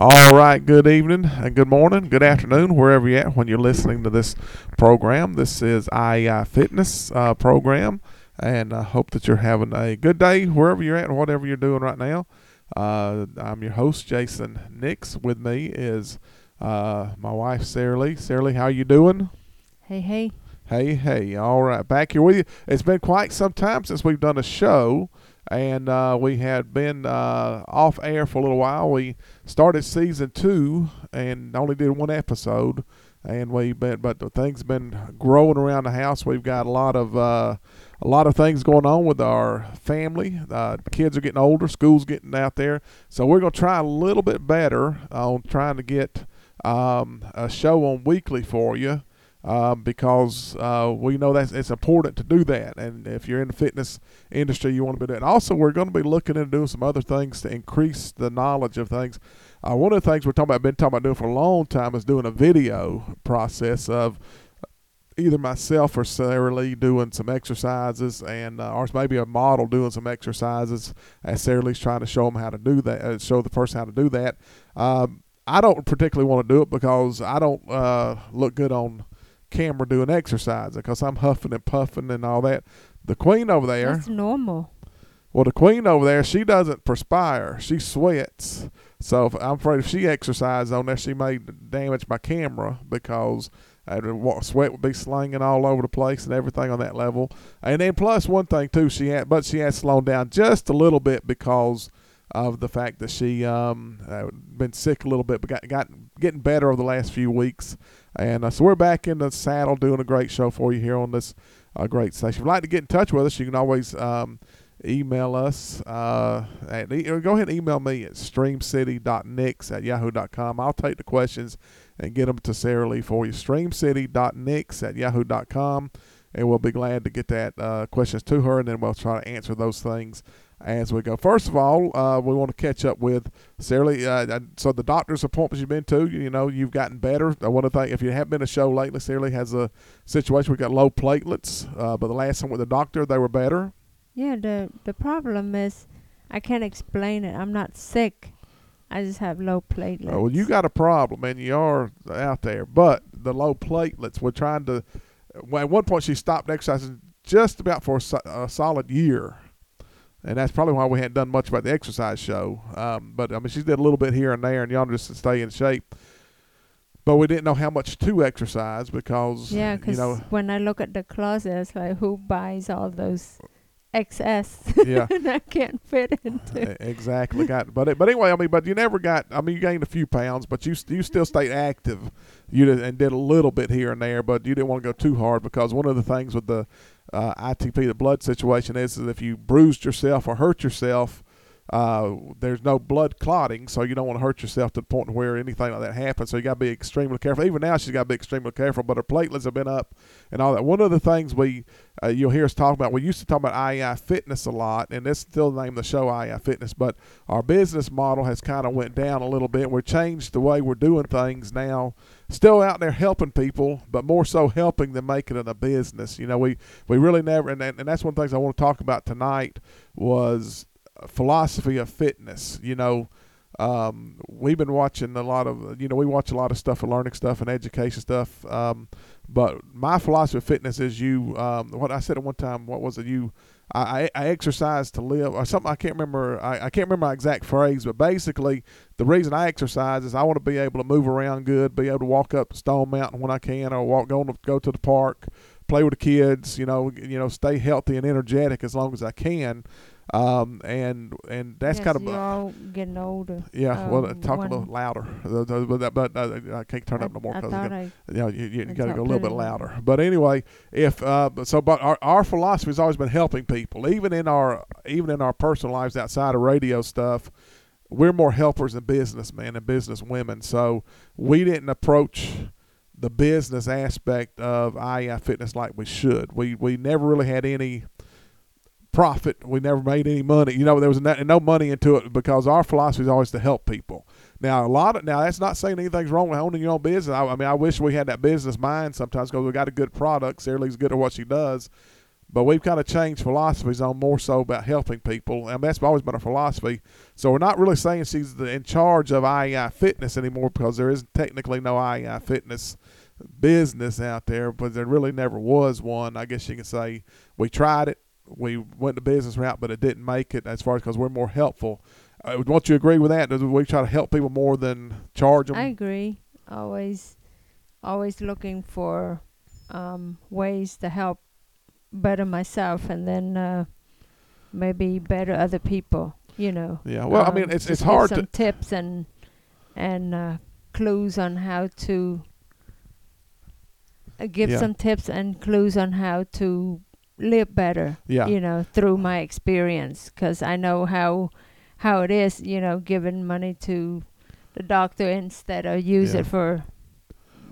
All right, good evening and good morning, good afternoon, wherever you're at when you're listening to this program. This is IEI Fitness uh, program, and I hope that you're having a good day wherever you're at and whatever you're doing right now. Uh, I'm your host, Jason Nix. With me is uh, my wife, Sarah Lee. Sarah Lee, how you doing? Hey, hey. Hey, hey. All right, back here with you. It's been quite some time since we've done a show and uh, we had been uh, off air for a little while. We started season two and only did one episode, and we've been, but the things been growing around the house. We've got a lot of uh, a lot of things going on with our family. Uh, kids are getting older, school's getting out there, so we're gonna try a little bit better on trying to get um, a show on weekly for you um, because uh, we know that it's important to do that. And if you're in the fitness industry, you want to be doing. Also, we're going to be looking into doing some other things to increase the knowledge of things. Uh, one of the things we're talking about, been talking about doing for a long time, is doing a video process of either myself or Sarah Lee doing some exercises, and uh, or maybe a model doing some exercises, as Sarah Lee's trying to show them how to do that, uh, show the person how to do that. Um, I don't particularly want to do it because I don't uh, look good on camera doing exercise because I'm huffing and puffing and all that. The queen over there. That's normal. Well, the queen over there, she doesn't perspire. She sweats. So if, I'm afraid if she exercises on there, she may damage my camera because uh, sweat would be slinging all over the place and everything on that level. And then plus one thing too, she had, but she had slowed down just a little bit because of the fact that she um uh, been sick a little bit, but got got getting better over the last few weeks. And uh, so we're back in the saddle doing a great show for you here on this uh, great station. If you'd like to get in touch with us, you can always um, email us. Uh, at, go ahead and email me at streamcity.nix at yahoo.com. I'll take the questions and get them to Sarah Lee for you. Streamcity.nix at yahoo.com. And we'll be glad to get that uh, questions to her, and then we'll try to answer those things as we go. First of all, uh, we want to catch up with Sarah Lee. Uh, so the doctor's appointments you've been to, you know, you've gotten better. I want to think if you have been a show lately, Sarah Lee has a situation. we've got low platelets, uh, but the last time with the doctor, they were better. Yeah, the the problem is I can't explain it. I'm not sick. I just have low platelets. Oh, well, you got a problem, and you are out there. But the low platelets, we're trying to. Well, at one point, she stopped exercising just about for a, a solid year and that's probably why we hadn't done much about the exercise show. Um, but I mean, she did a little bit here and there, and y'all just to stay in shape. But we didn't know how much to exercise because yeah, because you know, when I look at the closet, like who buys all those XS? Yeah, I can't fit into. Exactly. got but it, but anyway, I mean, but you never got. I mean, you gained a few pounds, but you you still stayed active. You did, and did a little bit here and there, but you didn't want to go too hard because one of the things with the uh, ITP, the blood situation is, is if you bruised yourself or hurt yourself, uh, there's no blood clotting, so you don't want to hurt yourself to the point where anything like that happens. So you got to be extremely careful. Even now, she's got to be extremely careful. But her platelets have been up and all that. One of the things we uh, you'll hear us talk about, we used to talk about IEI Fitness a lot, and this still the name of the show, IEI Fitness. But our business model has kind of went down a little bit. We've changed the way we're doing things now still out there helping people, but more so helping than making it in a business. You know, we, we really never, and, and that's one of the things I want to talk about tonight was philosophy of fitness. You know, um, we've been watching a lot of, you know, we watch a lot of stuff, and learning stuff and education stuff. Um, but my philosophy of fitness is you, um, what I said at one time, what was it? You, I, I exercise to live or something. I can't remember. I, I can't remember my exact phrase, but basically, the reason I exercise is I want to be able to move around good, be able to walk up Stone Mountain when I can, or walk go to, go to the park, play with the kids. You know, you know, stay healthy and energetic as long as I can. Um, and and that's yes, kind of you're all getting older. Yeah, um, well, talk a little louder, but, but uh, I can't turn I, up no more because you know you, you got to go a little bit louder. But anyway, if uh, so, but our, our philosophy has always been helping people, even in our even in our personal lives outside of radio stuff. We're more helpers than businessmen and business women, so we didn't approach the business aspect of IEI fitness like we should. We we never really had any profit. We never made any money. You know, there was no, money into it because our philosophy is always to help people. Now, a lot of now that's not saying anything's wrong with owning your own business. I, I mean, I wish we had that business mind sometimes because we got a good product. Sarah Lee's good at what she does, But we've kind of changed philosophies on more so about helping people, and that's always been our philosophy. So we're not really saying she's the, in charge of IEI Fitness anymore because there is technically no IEI Fitness business out there, but there really never was one. I guess you can say we tried it, we went the business route, but it didn't make it as far as because we're more helpful. Uh, don't you agree with that? We try to help people more than charge them? I agree. Always, always looking for um, ways to help better myself, and then uh, maybe better other people. You know. yeah. Well, I Um, mean, it's just it's give hard some to. tips and and uh, clues on how to uh, give Yeah. some tips and clues on how to live better. Yeah. You know, through my experience, because I know how how it is. You know, giving money to the doctor instead of use Yeah. it for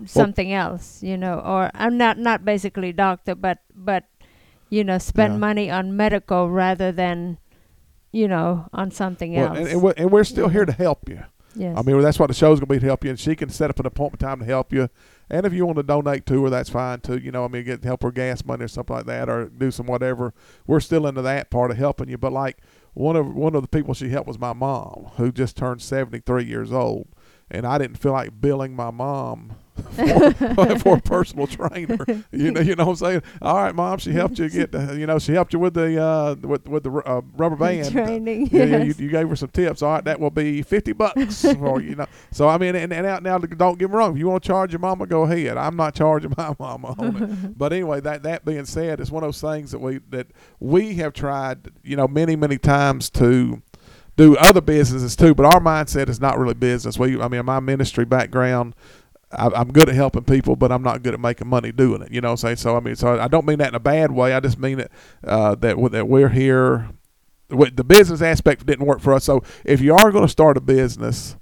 something else. You know, or I'm not not basically doctor, but but you know, spend Yeah. money on medical rather than you know on something Well, else. and, and, we're, and we're still here to help you. Yes. I mean, that's what the show's gonna be to help you, and she can set up an appointment time to help you. And if you want to donate to her, that's fine too. You know, I mean, get help her gas money or something like that, or do some whatever. We're still into that part of helping you. But like one of one of the people she helped was my mom, who just turned seventy three years old, and I didn't feel like billing my mom for, for a personal trainer. You know, you know what I'm saying? All right, mom, she helped you get, the, you know, she helped you with the uh, with with the uh, rubber band training. yeah, yeah, yes. you, you gave her some tips. All right, that will be fifty bucks for you know. So I mean, and, and out now, don't get me wrong. If you want to charge your mama, go ahead. I'm not charging my mama on it. But anyway, that that being said, it's one of those things that we that we have tried, you know, many many times to do other businesses too. But our mindset is not really business. We, I mean, my ministry background. I, I'm good at helping people, but I'm not good at making money doing it. You know what I'm saying? So I mean, so I don't mean that in a bad way. I just mean it uh, that that we're here the business aspect didn't work for us. So if you are going to start a business,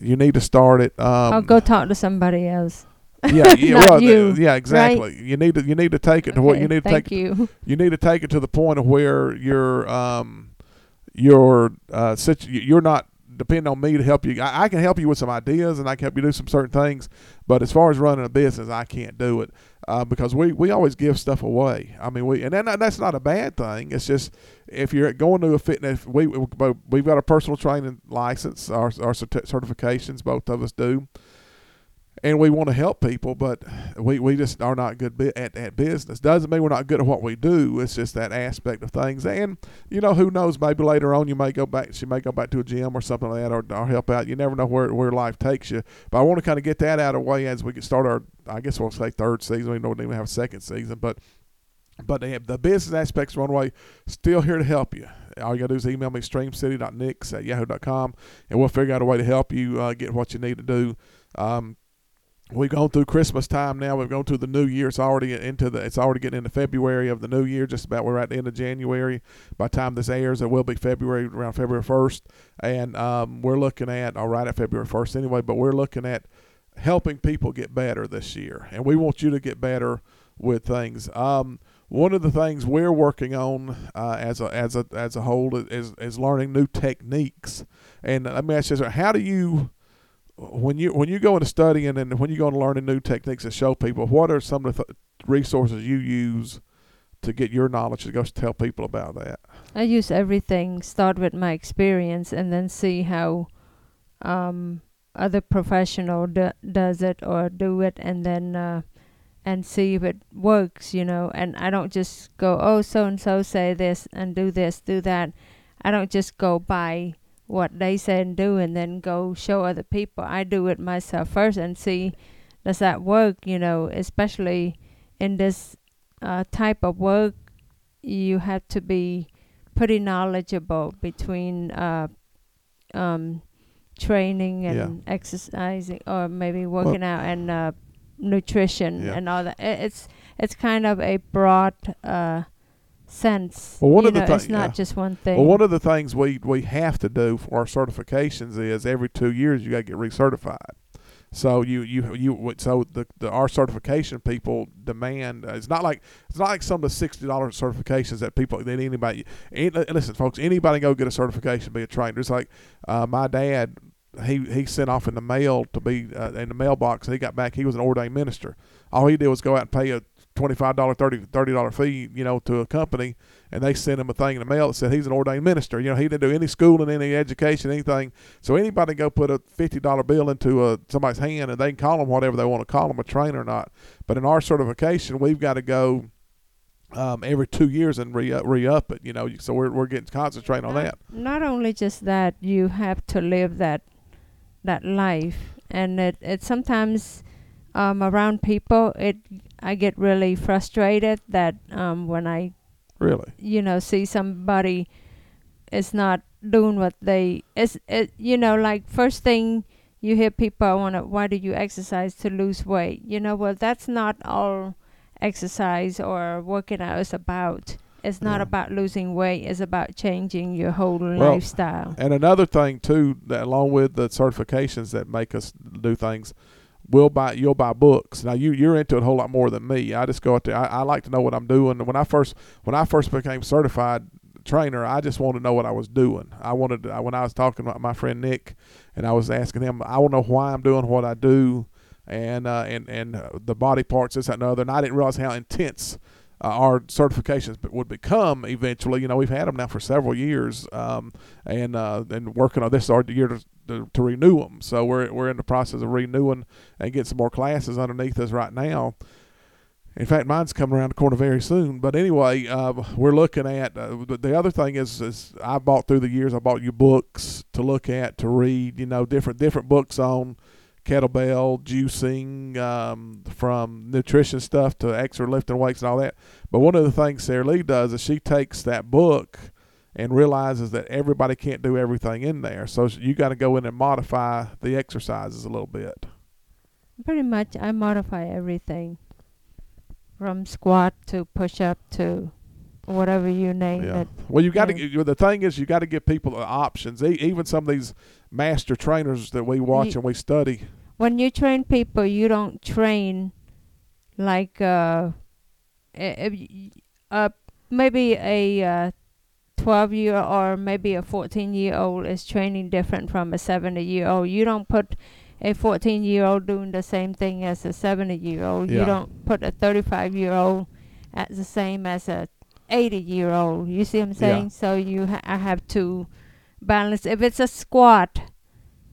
you need to start it. Um, I'll go talk to somebody else. Yeah, yeah, well, you, yeah, exactly. You need to you need to take it to what you need to take. you. You need to take it to the point of where you're um, you're uh, situ- you're not depending on me to help you. I, I can help you with some ideas and I can help you do some certain things, but as far as running a business, I can't do it uh, because we, we always give stuff away. I mean, we and then, that's not a bad thing. It's just if you're going to a fitness, we- we've got a personal training license, our our certifications, both of us do and we want to help people, but we, we just are not good at, at business. Doesn't mean we're not good at what we do. It's just that aspect of things. And you know, who knows? Maybe later on you may go back. She may go back to a gym or something like that, or, or help out. You never know where where life takes you. But I want to kind of get that out of the way as we start our. I guess we'll say third season. We don't even have a second season, but. But they have the business aspects one way, still here to help you. All you got to do is email me streamcity.nix at yahoo.com, and we'll figure out a way to help you uh, get what you need to do. Um, we've gone through Christmas time now. We've gone through the New Year. It's already into the. It's already getting into February of the New Year. Just about we're at the end of January. By the time this airs, it will be February around February first, and um, we're looking at all right at February first anyway. But we're looking at helping people get better this year, and we want you to get better with things. Um, one of the things we're working on uh, as a as a as a whole is is learning new techniques. And let me ask you this: How do you when you when you go into studying and when you go into learning new techniques to show people, what are some of the th- resources you use to get your knowledge to go tell people about that? I use everything. Start with my experience and then see how um, other professional do, does it or do it, and then uh, and see if it works. You know, and I don't just go, oh, so and so say this and do this, do that. I don't just go by what they say and do, and then go show other people. I do it myself first and see does that work. You know, especially in this uh, type of work, you have to be pretty knowledgeable between uh, um, training and exercising, or maybe working out and uh, nutrition Yeah. and all that. I- It's it's kind of a broad uh, sense. Well, one you of the know, thi- it's not yeah. just one thing. Well, one of the things we we have to do for our certifications is every two years you got to get recertified. So you you you so the, the our certification people demand uh, it's not like it's not like some of the sixty dollars certifications that people that anybody any, listen folks anybody go get a certification be a trainer. It's like uh, my dad he he sent off in the mail to be uh, in the mailbox and he got back he was an ordained minister. All he did was go out and pay a twenty five dollar, thirty thirty dollar fee, you know, to a company, and they send him a thing in the mail that said he's an ordained minister. You know, he didn't do any schooling, any education, anything. So anybody can go put a fifty dollar bill into a, somebody's hand, and they can call him whatever they want to call him, a trainer or not. But in our certification, we've got to go. Um, every two years and re re up it, you know. So we're we're getting concentrating on that. Not only just that, you have to live that that life, and it it sometimes um, around people it I get really frustrated that um, when I Really, you know see somebody is not doing what they is it you know like first thing you hear people want to why do you exercise to lose weight? You know well that's not all exercise or working out is about. It's not Yeah. about losing weight it's about changing your whole Well, lifestyle. And another thing too, that along with the certifications that make us do things, we'll buy you'll buy books. Now you you're into it a whole lot more than me. I just go out there. I, I like to know what I'm doing. When I first when I first became certified trainer, I just wanted to know what I was doing. I wanted to, when I was talking about my friend Nick, and I was asking him, I want to know why I'm doing what I do, and uh, and and uh, the body parts, this that, and the other. And I didn't realize how intense uh, our certifications would become eventually. You know, we've had them now for several years, um, and uh, and working on this our year to, to, to renew them. So we're we're in the process of renewing and getting some more classes underneath us right now. In fact, mine's coming around the corner very soon. But anyway, uh, we're looking at uh, the, the other thing is is I bought through the years. I bought you books to look at to read. You know, different different books on kettlebell juicing, um, from nutrition stuff to extra lifting weights and all that. But one of the things Sarah Lee does is she takes that book and realizes that everybody can't do everything in there. So you got to go in and modify the exercises a little bit. pretty much i modify everything from squat to push up to whatever you name Yeah. it Well, you got to. The thing is, you got to give people the options. E- Even some of these master trainers that we watch Ye- and we study. when you train people, you don't train like uh, a- a- maybe a uh, 12 year or maybe a 14 year old is training different from a 70 year old. You don't put a 14 year old doing the same thing as a 70 year old. Yeah. You don't put a 35 year old at the same as a 80 year old. You see what I'm Yeah. saying? So you ha- I have to balance. If it's a squat,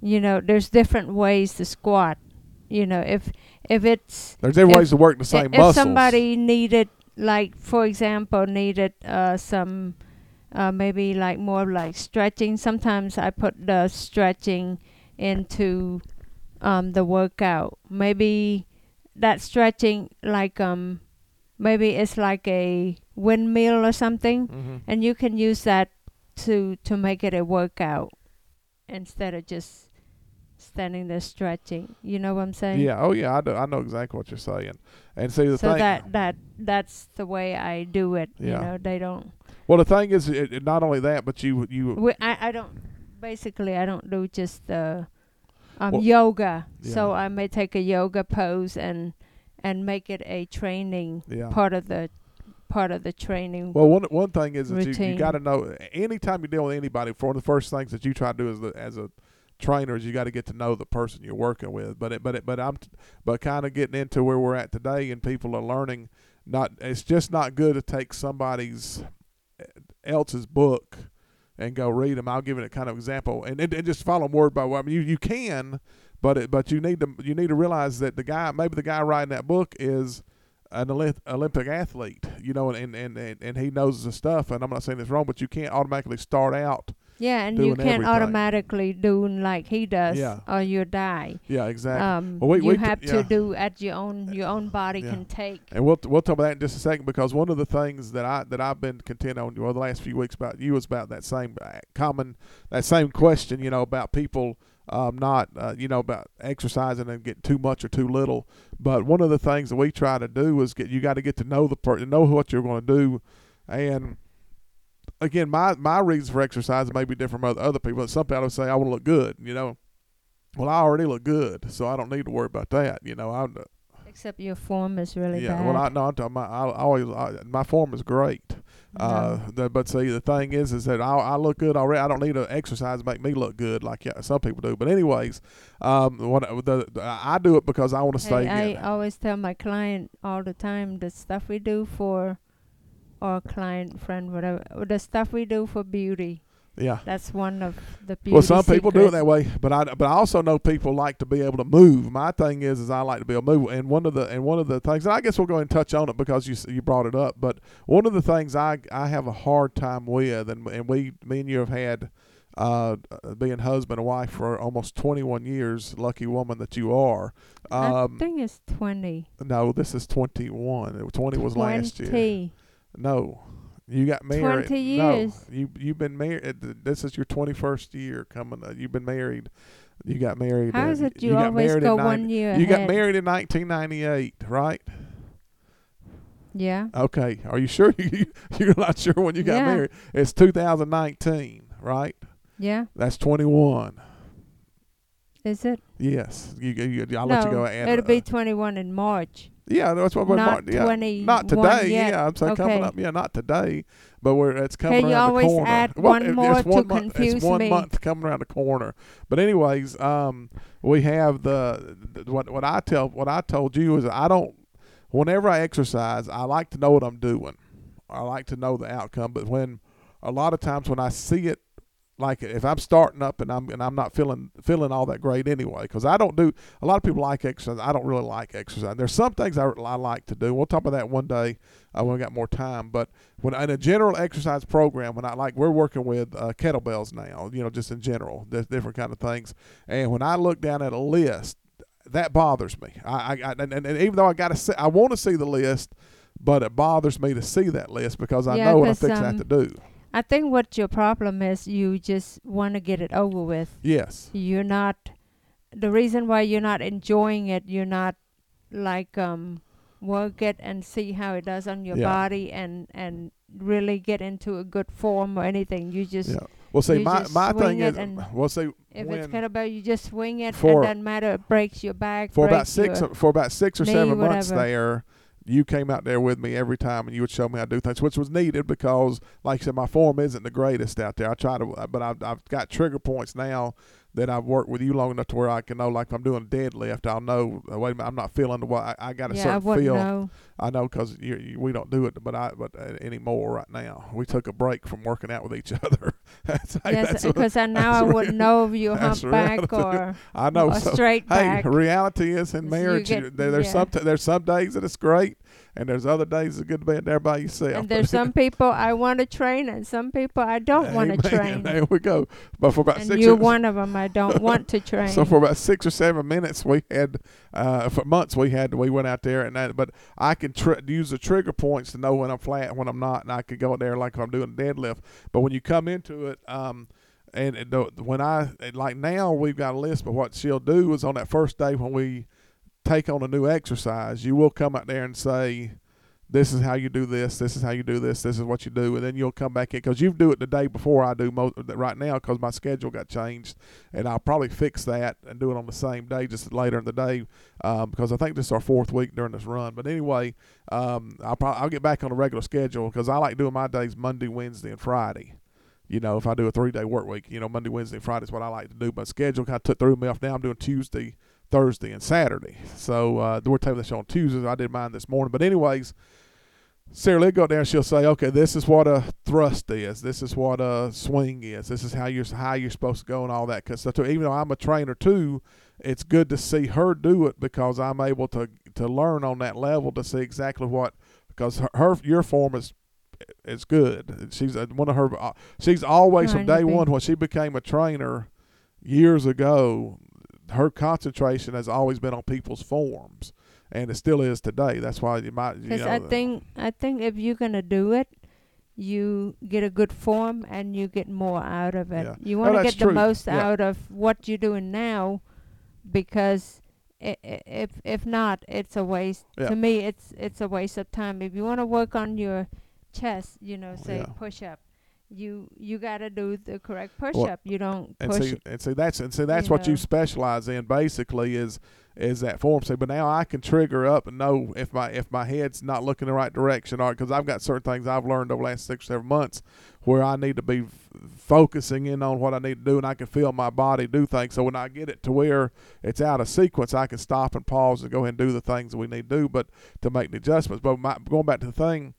you know, there's different ways to squat. You know, if if it's There's different If- ways to work the same if muscles. somebody needed like for example needed uh some uh maybe like more like stretching sometimes i put the stretching into um the workout maybe that stretching like um maybe it's like a windmill or something hmm and you can use that to to make it a workout instead of just standing there stretching you know what i'm saying Yeah. Oh, yeah. I do. I know exactly what you're saying. And see the so thing. that that that's the way I do it. Yeah. You know, they don't. well, the thing is, it, it- not only that, but you you We, I I don't. Basically, I don't do just the um, Well, yoga. So. I may take a yoga pose and and make it a training yeah. part of the part of the training. Well, one one thing is that you, you got to know anytime you deal with anybody. One of the first things that you try to do as the, as a trainer is you got to get to know the person you're working with. But it, but it, but I'm t- but kind of getting into where we're at today, and people are learning. Not it's just not good to take somebody's eh, else's book and go read them. I'll give it a kind of example, and, and, and just follow 'em word by word. I mean, you you can, but it, but you need to you need to realize that the guy maybe the guy writing that book is an Olympic athlete, you know, and, and, and, and he knows the stuff. And I'm not saying it's wrong, but you can't automatically start out. yeah, and you can't everything. automatically do like he does, Yeah. or you die. Yeah, exactly. Um, Well, we- you we t- have yeah. to do at your own your own body Yeah. can take. and we'll we'll talk about that in just a second because one of the things that I that I've been content on well the last few weeks about you was about that same uh, common that same question you know about people um, not uh, you know about exercising and getting too much or too little. But one of the things that we try to do is get you got to get to know the person, know what you're going to do, and again, my my reasons for exercise may be different from other, people. Some people say I want to look good, you know. Well, I already look good, so I don't need to worry about that. You know, I Except your form is really yeah. bad. Well, I no, I'm talking. about- I, I always I, my form is great, Uh, the, but see, the thing is, is that I, I look good already. I don't need to exercise to make me look good like yeah, some people do. But anyways, um, what the, the I do it because I want to stay. Hey. I always tell my client all the time the stuff we do for our client, friend, whatever, the stuff we do for beauty. Yeah. That's one of the beauty. Well, some people do it that way, but I but I also know people like to be able to move. My thing is, is I like to be able to move, and one of the and one of the things, and I guess we'll go ahead and touch on it because you you brought it up. But one of the things I I have a hard time with, and and we me and you have had. Uh, being husband and wife for almost 21 years, lucky woman that you are. Um, I think it's twenty. no, this is 21. 20 was last year. 20. No, you got married. 20 No, years. you you've been married. This is your twenty first year coming. Uh, you've been married. You got married. How uh, it you, got always go in one year You got married in nineteen ninety eight, right? Yeah. Okay. Are you sure? You you're not sure when you got Yeah. married? It's two thousand nineteen, right? Yeah. That's twenty one. Is it? Yes. You, you, I'll no, let you go ahead. it'll be 21 in March. Yeah, that's what. We're not yeah. 21 Not today. Yeah, I'm saying coming up. Yeah, not today, but we're it's coming you around the corner. add Well, one it- more it's one to month, confuse It's one me. month coming around the corner. But anyways, um, we have the, the what what I tell what I told you is I don't. Whenever I exercise, I like to know what I'm doing. I like to know the outcome. But when a lot of times when I see it like if I'm starting up and I'm and I'm not feeling feeling all that great anyway because I don't do a lot of people like exercise. I don't really like exercise. There's some things I, I like to do. We'll talk about that one day uh, when we got more time. But when in a general exercise program when I like we're working with uh, kettlebells now you know just in general different kind of things. And when I look down at a list that bothers me. I, I, I and, and even though I got to see I want to see the list but it bothers me to see that list because I Yeah, know what I'm fixing um, to do I think what your problem is, you just want to get it over with. yes You're not. The reason why you're not enjoying it, you're not like um work it and see how it does on your Yeah. body and and really get into a good form or anything. You just Yeah. Well, see, my my thing is, well, see, if it's kettlebell, you just swing it. For- and doesn't matter. It breaks your back. for about six for about six or seven months there, you came out there with me every time, and you would show me how to do things, which was needed because, like I said, my form isn't the greatest out there. I try to, but I've I've got trigger points now that I've worked with you long enough to where I can know, like if I'm doing a deadlift, I'll know. uh, Wait a minute, I'm not feeling the way I, I got a yeah, I certain wouldn't feel. know. I know because we don't do it, but I but uh, anymore right now. We took a break from working out with each other. That's, hey, Yes, because I now I wouldn't know if the humpback or, I know. or so, straight Hey, back. reality is in So you marriage. get- there, there's yeah. some t- there's some days that it's great, and there's other days it's good to be there by yourself. and there's some people I want to train, and some people I don't want to train. There we go. But for about And six you're one of them I don't want to train. so for about six or seven minutes, we had uh, for months we had we went out there and that. But I can tr- use the trigger points to know when I'm flat, when I'm not, and I could go there like if I'm doing a deadlift. But when you come into it, um, and it, when I like now we've got a list, but what she'll do is on that first day when we take on a new exercise, you will come out there and say, "This is how you do this. This is how you do this. This is what you do," and then you'll come back in because you do it the day before I do most right now because my schedule got changed, and I'll probably fix that and do it on the same day, just later in the day, um, because I think this is our fourth week during this run. But anyway, um, I'll probably I'll get back on a regular schedule because I like doing my days Monday, Wednesday, and Friday. You know, if I do a three day work week, you know, Monday, Wednesday, Friday is what I like to do. My schedule kind of took threw me off. Now I'm doing Tuesday, Thursday, and Saturday. So uh, we're taping this on Tuesdays. I did mine this morning. But anyways, Sarah Lee go down. she'll say, okay, this is what a thrust is. This is what a swing is. This is how you're how you're supposed to go and all that. Because so even though I'm a trainer too, it's good to see her do it because I'm able to to learn on that level to see exactly what because her, her your form is is good. She's one of her. uh, She's always from day one when she became a trainer years ago. Her concentration has always been on people's forms, and it still is today. That's why you might. You Because I think I think if you're gonna do it, you get a good form and you get more out of it. Yeah. You want to that's get the most Yeah. out of what you're doing now, because i- i- if if not, it's a waste. Yeah. To me, it's it's a waste of time. If you want to work on your chest, you know, say push up, you you gotta do the correct push Well, up. You don't and push. see and see that's and see that's you what you specialize in basically is is that form see but now i can trigger up and know if my if my head's not looking the right direction or because i've got certain things i've learned over the last six or seven months where i need to be f- focusing in on what i need to do and i can feel my body do things so when i get it to where it's out of sequence i can stop and pause and go ahead and do the things that we need to do but to make the adjustments but my, going back to the thing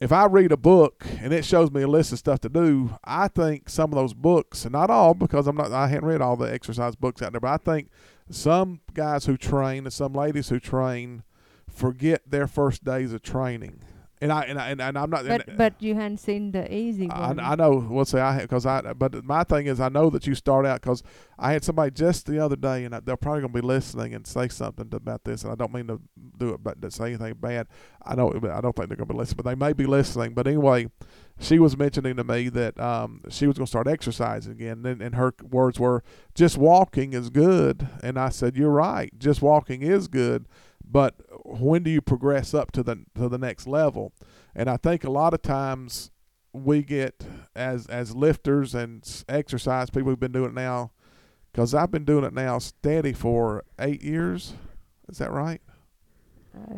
if I read a book and it shows me a list of stuff to do, I think some of those books, and not all, because I'm not, I haven't read all the exercise books out there, but I think some guys who train and some ladies who train forget their first days of training. And I and I, and, and I'm not. but but you hadn't seen the easy I, one. I know. We'll say I because I. But my thing is, I know that you start out because I had somebody just the other day, and I, they're probably going to be listening and say something about this. And I don't mean to do it, but to say anything bad. I don't. I don't think they're going to be listening, but they may be listening. But anyway, she was mentioning to me that um, she was going to start exercising again, and, and her words were, "Just walking is good." And I said, "You're right. Just walking is good." But when do you progress up to the to the next level? And I think a lot of times we get as as lifters and exercise people who've been doing it now, because I've been doing it now steady for eight years. Is that right? I,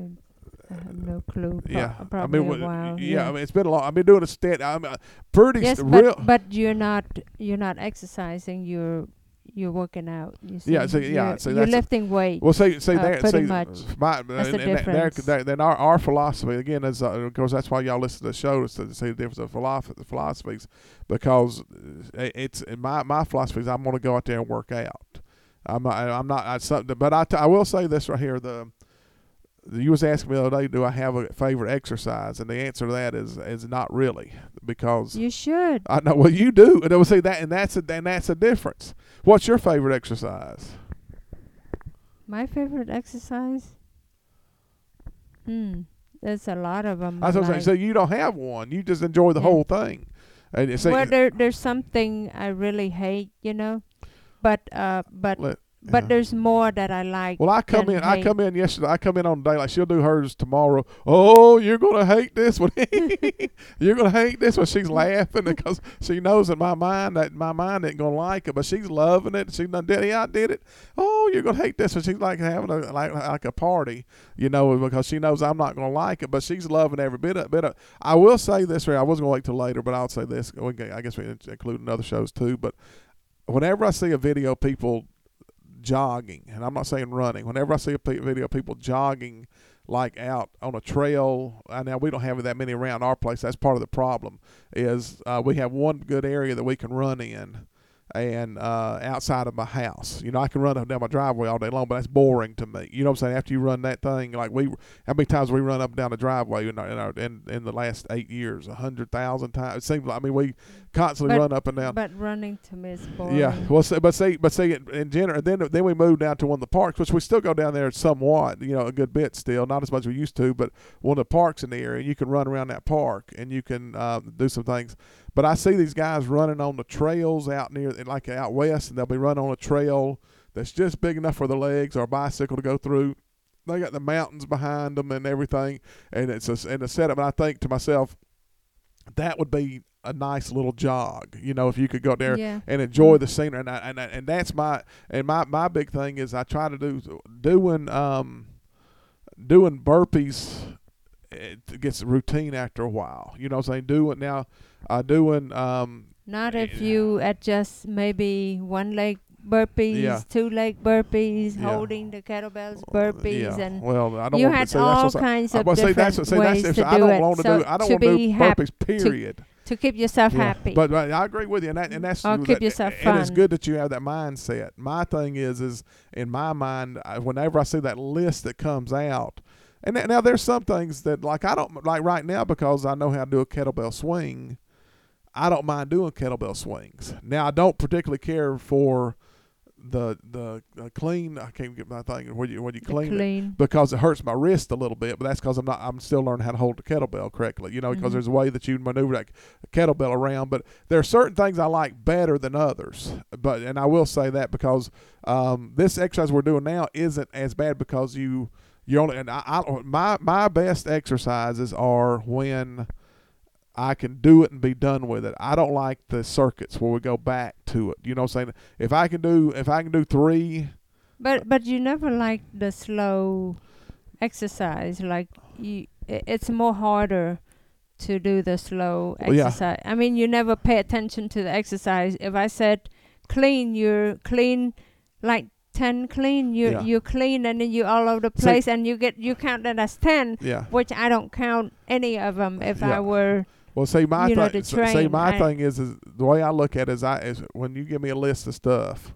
I have no clue. Pro- yeah, probably I mean, a while. yeah, I mean, it's been a long. I've been doing it steady. I'm uh, pretty yes, st- but real. but you're not you're not exercising. You're you're working out. You see? Yeah, so- yeah, You're, so you're lifting weight. Well, see, see Uh, there, pretty see, much. My, That's and, the and difference. there- then our, our philosophy again is, uh, of course, that's why y'all listen to the show is to see the difference of philosoph- philosophies, because uh, it's in my my philosophy is I'm going to go out there and work out. I'm not, I'm not, I, but I, t- I will say this right here. The you was asking me the other day, do I have a favorite exercise? And the answer to that is is not really, because you should. I know. Well, you do, and we'll see that, and that's a and that's a difference. What's your favorite exercise? My favorite exercise. Hmm. There's a lot of them. I was saying, so you don't have one. You just enjoy the Yeah. whole thing. And see, well, there there's something I really hate, you know, but uh, but Let- but yeah. there's more that I like. well, I come in. I come in yesterday. I come in on the day like she'll do hers tomorrow. Oh, you're gonna hate this one. you're gonna hate this one. She's laughing because she knows in my mind that my mind ain't gonna like it, but she's loving it. She done did. Yeah, I did it. Oh, you're gonna hate this one. She's like having a like like a party, you know, because she knows I'm not gonna like it, but she's loving every bit of bit of. I will say this. I was gonna wait till later, but I'll say this. I guess we include in other shows too. But whenever I see a video, people jogging, and I'm not saying running. Whenever I see a video, of people jogging like out on a trail. Uh, now we don't have that many around our place. That's part of the problem. Is uh, we have one good area that we can run in, and uh, outside of my house. You know, I can run up and down my driveway all day long, but that's boring to me. You know what I'm saying? After you run that thing, like we, how many times we run up and down the driveway in our, in, our, in, in the last eight years? A hundred thousand times. It seems like I mean we constantly But- run up and down. But running to me is boring. Yeah, well, see, but see, but see, in, in general, then then we moved down to one of the parks, which we still go down there somewhat, you know, a good bit still, not as much as we used to, but one of the parks in the area, you can run around that park and you can uh, do some things. But I see these guys running on the trails out near, like out west, and they'll be running on a trail that's just big enough for their legs or a bicycle to go through. They got the mountains behind them and everything, and it's a, and a setup. And I think to myself, that would be a nice little jog, you know, if you could go there Yeah. and enjoy the scenery. And I, and I, and that's my and my my big thing is I try to do doing um doing burpees. It gets routine after a while. You know what I'm saying? Doing now, uh, doing um Not if you adjust maybe one leg burpees, Yeah. two leg burpees, Yeah. holding the kettlebells burpees, yeah. and well, I don't you want had say all that's kinds I, of different that's what, see, ways that's to if, do I don't it. want to so do. I don't to want to do be happy, burpees. Period. to keep yourself happy. But, but I agree with you, and that and that's Or keep that- yourself And it's good that you have that mindset. My thing is, is in my mind, I, whenever I see that list that comes out, and now there's some things that like I don't like right now because I know how to do a kettlebell swing. I don't mind doing kettlebell swings. Now I don't particularly care for the the uh, clean. I can't get my thing where you when you the clean it clean. because it hurts my wrist a little bit, but that's because I'm not. I'm still learning how to hold the kettlebell correctly. You know, because Mhm. there's a way that you maneuver that kettlebell around. But there are certain things I like better than others. But and I will say that because um, this exercise we're doing now isn't as bad because you you only and I, I my my best exercises are when I can do it and be done with it. I don't like the circuits where we go back to it. You know what I'm saying? If I can do if I can do three, But but you never like the slow exercise. Like you, it's more harder to do the slow Well, yeah. exercise. I mean, you never pay attention to the exercise. If I said clean, you're clean, like ten clean. You Yeah. you clean, and then you all over the place, and you get you count that as ten. yeah. Which I don't count any of them if Yeah. I were. Well, see, my you know, thing. See, my I- thing is, is the way I look at it is, I is when you give me a list of stuff,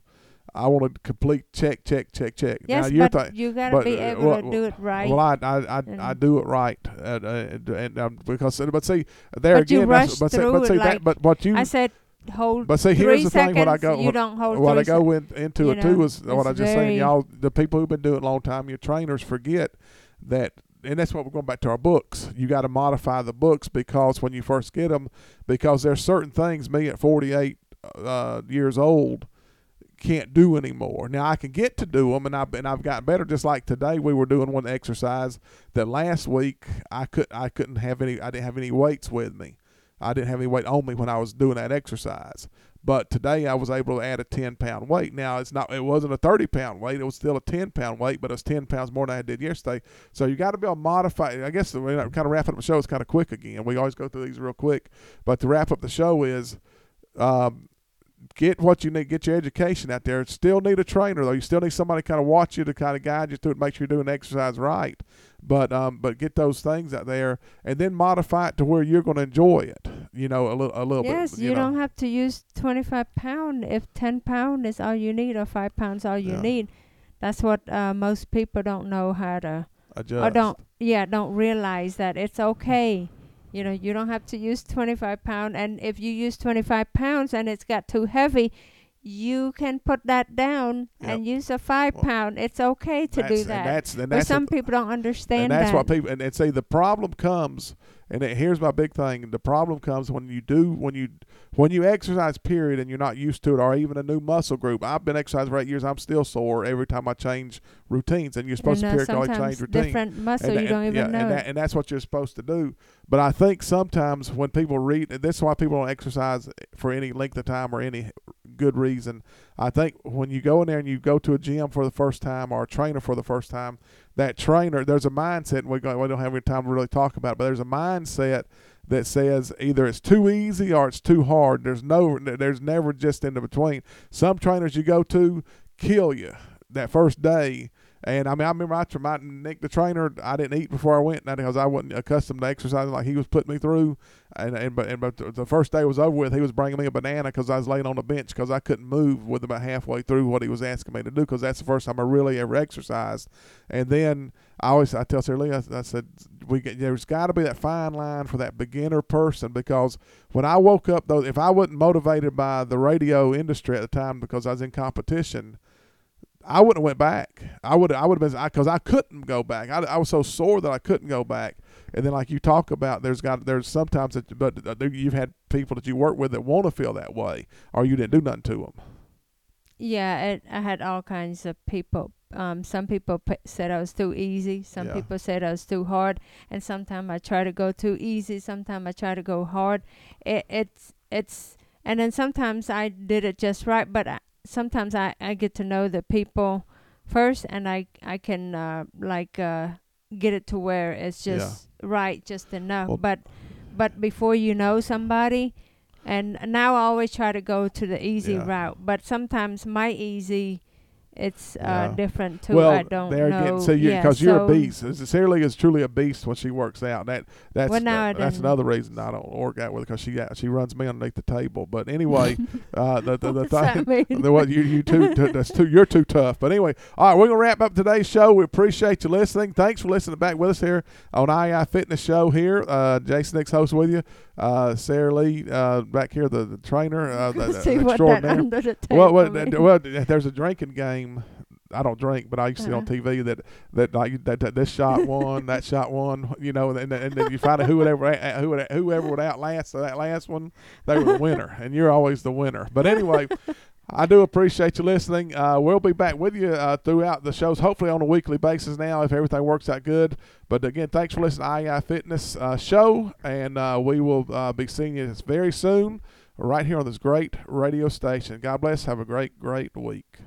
I want to complete check, check, check, check. Yes, now, you're but thi- you gotta but, be uh, able well, to do it right. Well, I I I, I do it right, uh, uh, and, um, because but see there But you again, but see, through but see that, but what you I said hold but see here's the thing when I go you what, don't hold what I go in, into it too is what I just saying. Y'all, the people who've been doing it a long time, your trainers forget that. And that's what we're going back to our books. You got to modify the books because when you first get them, because there's certain things me at 48 uh, years old can't do anymore. Now I can get to do them, and I've and I've gotten better. Just like today, we were doing one exercise that last week I could I couldn't have any I didn't have any weights with me. I didn't have any weight on me when I was doing that exercise. But today I was able to add a ten pound weight. Now it's not it wasn't a thirty pound weight, it was still a ten pound weight, but it's ten pounds more than I did yesterday. So you gotta be able to modify I guess the way kind of wrapping up the show is kind of quick again. We always go through these real quick. But to wrap up the show is um, get what you need, get your education out there. Still need a trainer though. You still need somebody to kind of watch you to kind of guide you through it, make sure you're doing exercise right. But um, but get those things out there and then modify it to where you're going to enjoy it. You know, a little a little Yes, bit. you, know. don't have to use 25 pound if 10 pound is all you need or 5 pounds all you Yeah. need. That's what uh, most people don't know how to adjust. or don't yeah don't realize that it's okay. You know, you don't have to use 25 pound and if you use 25 pounds and it's got too heavy, you can put that down Yep. and use a 5 Well, pound. It's okay to That's- do and that. that's and But some the- people don't understand and that's that. what people and, and see the problem comes and it, here's my big thing the problem comes when you do when you when you exercise period and you're not used to it or even a new muscle group i've been exercising for eight years i'm still sore every time i change routines and you're supposed and, to uh, periodically change routines different muscle and, you and- don't even yeah, know. and, that, and that's what you're supposed to do. But I think sometimes when people read, this is why people don't exercise for any length of time or any good reason. I think when you go in there and you go to a gym for the first time or a trainer for the first time, that trainer, there's a mindset, and we, go, we don't have any time to really talk about it, but there's a mindset that says either it's too easy or it's too hard. There's no, there's never just in the between. Some trainers you go to kill you that first day. And I mean, I remember I my Nick the trainer. I didn't eat before I went, because I wasn't accustomed to exercising like he was putting me through. And and but and but the first day was over with, he was bringing me a banana because I was laying on the bench because I couldn't move with about halfway through what he was asking me to do because that's the first time I really ever exercised. And then I always I tell Sarah Lee, I, I said we there's got to be that fine line for that beginner person because when I woke up though, if I wasn't motivated by the radio industry at the time because I was in competition. I wouldn't have went back. I would I would have been because I couldn't go back. I, I was so sore that I couldn't go back. And then like you talk about, there's got there's sometimes that but uh, you've had people that you work with that want to feel that way, or you didn't do nothing to them. Yeah, it, I had all kinds of people. Um, some people p- said I was too easy. Some Yeah. people said I was too hard. And sometimes I try to go too easy. Sometimes I try to go hard. It, it's it's and then sometimes I did it just right. But I, sometimes I, I get to know the people first, and I I can uh, like uh, get it to where it's Yeah. just right, just enough. Well- but but before you know somebody, and now I always try to go to the easy Yeah. route. But sometimes my easy, it's Yeah. uh, different too. well, I don't there know. again, so you yeah, because you're a beast. Sarah Lee is truly a beast when she works out. That that's Well, now uh, that's another reason I don't work out with her because she got, she runs me underneath the table. But anyway, uh, the the, the thing. the what you you too t- that's too you're too tough. But anyway, all right, we're gonna wrap up today's show. We appreciate you listening. Thanks for listening back with us here on II Fitness Show. Here, uh, Jason Nix host with you. Uh, Sarah Lee uh, back here, the, the trainer, uh, the, See what that under the table Well, well, well, there's a drinking game. I don't drink, but I used to see on Uh-huh. TV that that like that, that this shot won, that shot won, you know, and, and then you find out who would ever who would whoever would outlast that last one, they were the winner, and you're always the winner. But anyway, I do appreciate you listening. Uh, we'll be back with you uh, throughout the shows, hopefully on a weekly basis now, if everything works out good. But again, thanks for listening to IEI Fitness uh, show, and uh, we will uh, be seeing you very soon right here on this great radio station. God bless. Have a great, great week.